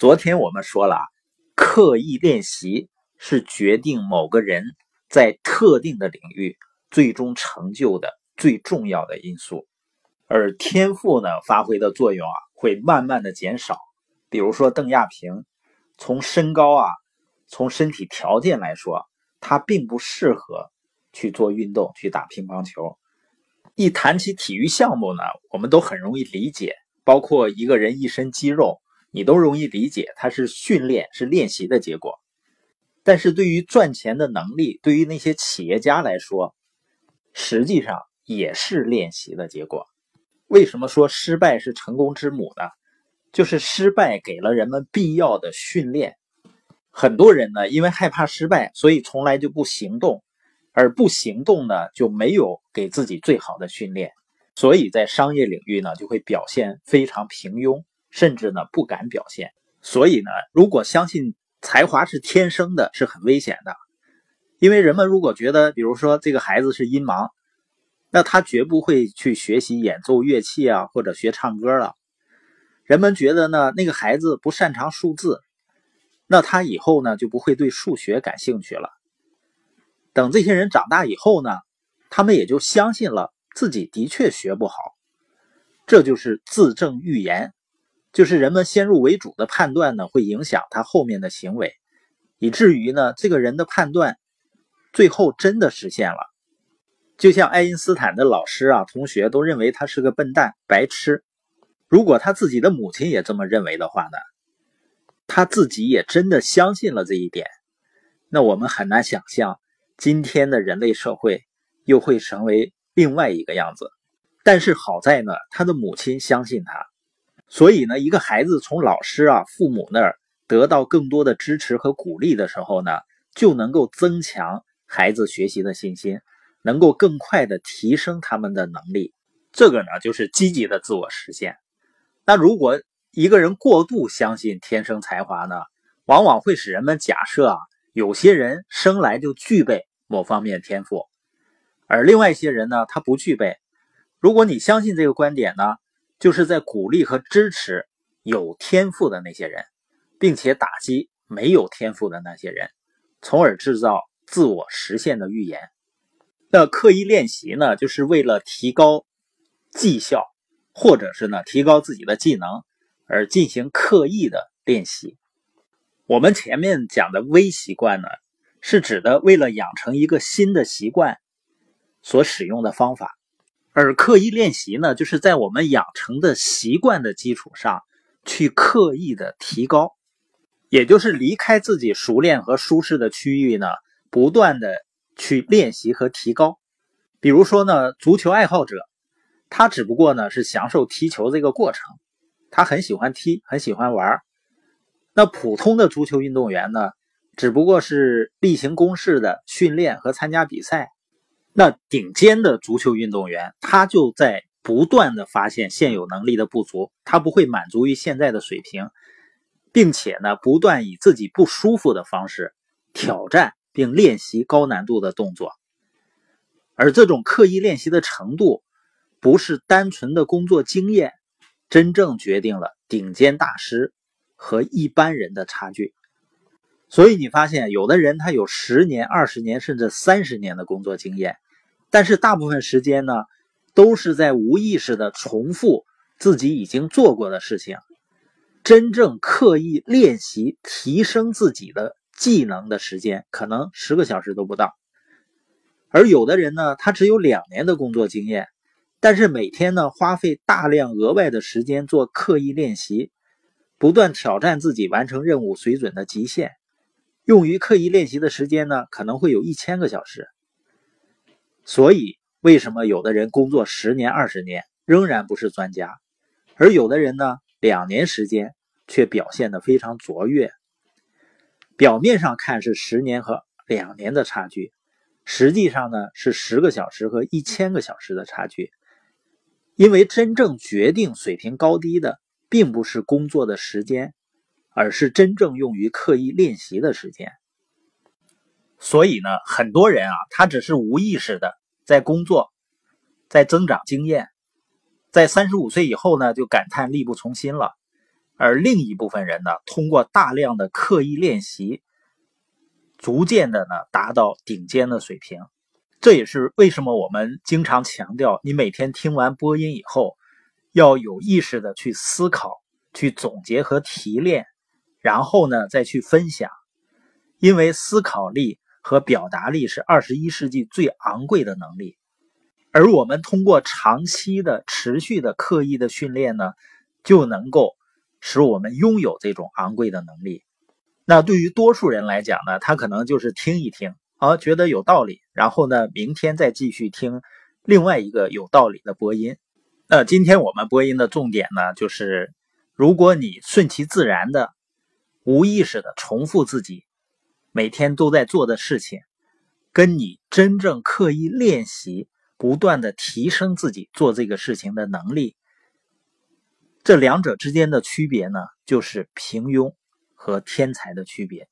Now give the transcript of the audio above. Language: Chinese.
昨天我们说了，刻意练习是决定某个人在特定的领域最终成就的最重要的因素，而天赋呢发挥的作用啊会慢慢的减少。比如说邓亚萍，从身高啊，从身体条件来说，他并不适合去做运动，去打乒乓球。一谈起体育项目呢，我们都很容易理解，包括一个人一身肌肉。你都容易理解，它是训练、是练习的结果。但是对于赚钱的能力，对于那些企业家来说，实际上也是练习的结果。为什么说失败是成功之母呢？就是失败给了人们必要的训练。很多人呢，因为害怕失败，所以从来就不行动，而不行动呢，就没有给自己最好的训练，所以在商业领域呢，就会表现非常平庸。甚至呢不敢表现，所以呢，如果相信才华是天生的，是很危险的。因为人们如果觉得，比如说这个孩子是音盲，那他绝不会去学习演奏乐器啊，或者学唱歌了。人们觉得呢，那个孩子不擅长数字，那他以后呢就不会对数学感兴趣了。等这些人长大以后呢，他们也就相信了自己的确学不好，这就是自证预言。就是人们先入为主的判断呢，会影响他后面的行为，以至于呢，这个人的判断最后真的实现了。就像爱因斯坦的老师啊、同学都认为他是个笨蛋、白痴。如果他自己的母亲也这么认为的话呢，他自己也真的相信了这一点，那我们很难想象今天的人类社会又会成为另外一个样子。但是好在呢，他的母亲相信他。所以呢，一个孩子从老师啊、父母那儿得到更多的支持和鼓励的时候呢，就能够增强孩子学习的信心，能够更快的提升他们的能力。这个呢，就是积极的自我实现。那如果一个人过度相信天生才华呢，往往会使人们假设啊，有些人生来就具备某方面天赋，而另外一些人呢，他不具备。如果你相信这个观点呢？就是在鼓励和支持有天赋的那些人，并且打击没有天赋的那些人，从而制造自我实现的预言。那刻意练习呢，就是为了提高绩效，或者是呢提高自己的技能而进行刻意的练习。我们前面讲的微习惯呢，是指的为了养成一个新的习惯所使用的方法。而刻意练习呢，就是在我们养成的习惯的基础上，去刻意的提高，也就是离开自己熟练和舒适的区域呢，不断的去练习和提高。比如说呢，足球爱好者，他只不过呢是享受踢球这个过程，他很喜欢踢，很喜欢玩。那普通的足球运动员呢，只不过是例行公事的训练和参加比赛。那顶尖的足球运动员，他就在不断的发现现有能力的不足，他不会满足于现在的水平，并且呢，不断以自己不舒服的方式挑战并练习高难度的动作。而这种刻意练习的程度，不是单纯的工作经验，真正决定了顶尖大师和一般人的差距。所以你发现，有的人他有十年、二十年甚至三十年的工作经验，但是大部分时间呢，都是在无意识的重复自己已经做过的事情。真正刻意练习、提升自己的技能的时间，可能十个小时都不到。而有的人呢，他只有两年的工作经验，但是每天呢，花费大量额外的时间做刻意练习，不断挑战自己完成任务水准的极限。用于刻意练习的时间呢，可能会有一千个小时。所以，为什么有的人工作十年、二十年仍然不是专家，而有的人呢，两年时间却表现得非常卓越？表面上看是十年和两年的差距，实际上呢是十个小时和一千个小时的差距。因为真正决定水平高低的，并不是工作的时间。而是真正用于刻意练习的时间。所以呢，很多人啊，他只是无意识的在工作，在增长经验，在三十五岁以后呢，就感叹力不从心了。而另一部分人呢，通过大量的刻意练习，逐渐的呢达到顶尖的水平。这也是为什么我们经常强调，你每天听完播音以后，要有意识的去思考、去总结和提炼，然后呢再去分享。因为思考力和表达力是二十一世纪最昂贵的能力，而我们通过长期的、持续的、刻意的训练呢，就能够使我们拥有这种昂贵的能力。那对于多数人来讲呢，他可能就是听一听。啊，觉得有道理，然后呢，明天再继续听另外一个有道理的播音。那今天我们播音的重点呢，就是如果你顺其自然的、无意识的重复自己每天都在做的事情，跟你真正刻意练习、不断的提升自己做这个事情的能力，这两者之间的区别呢，就是平庸和天才的区别。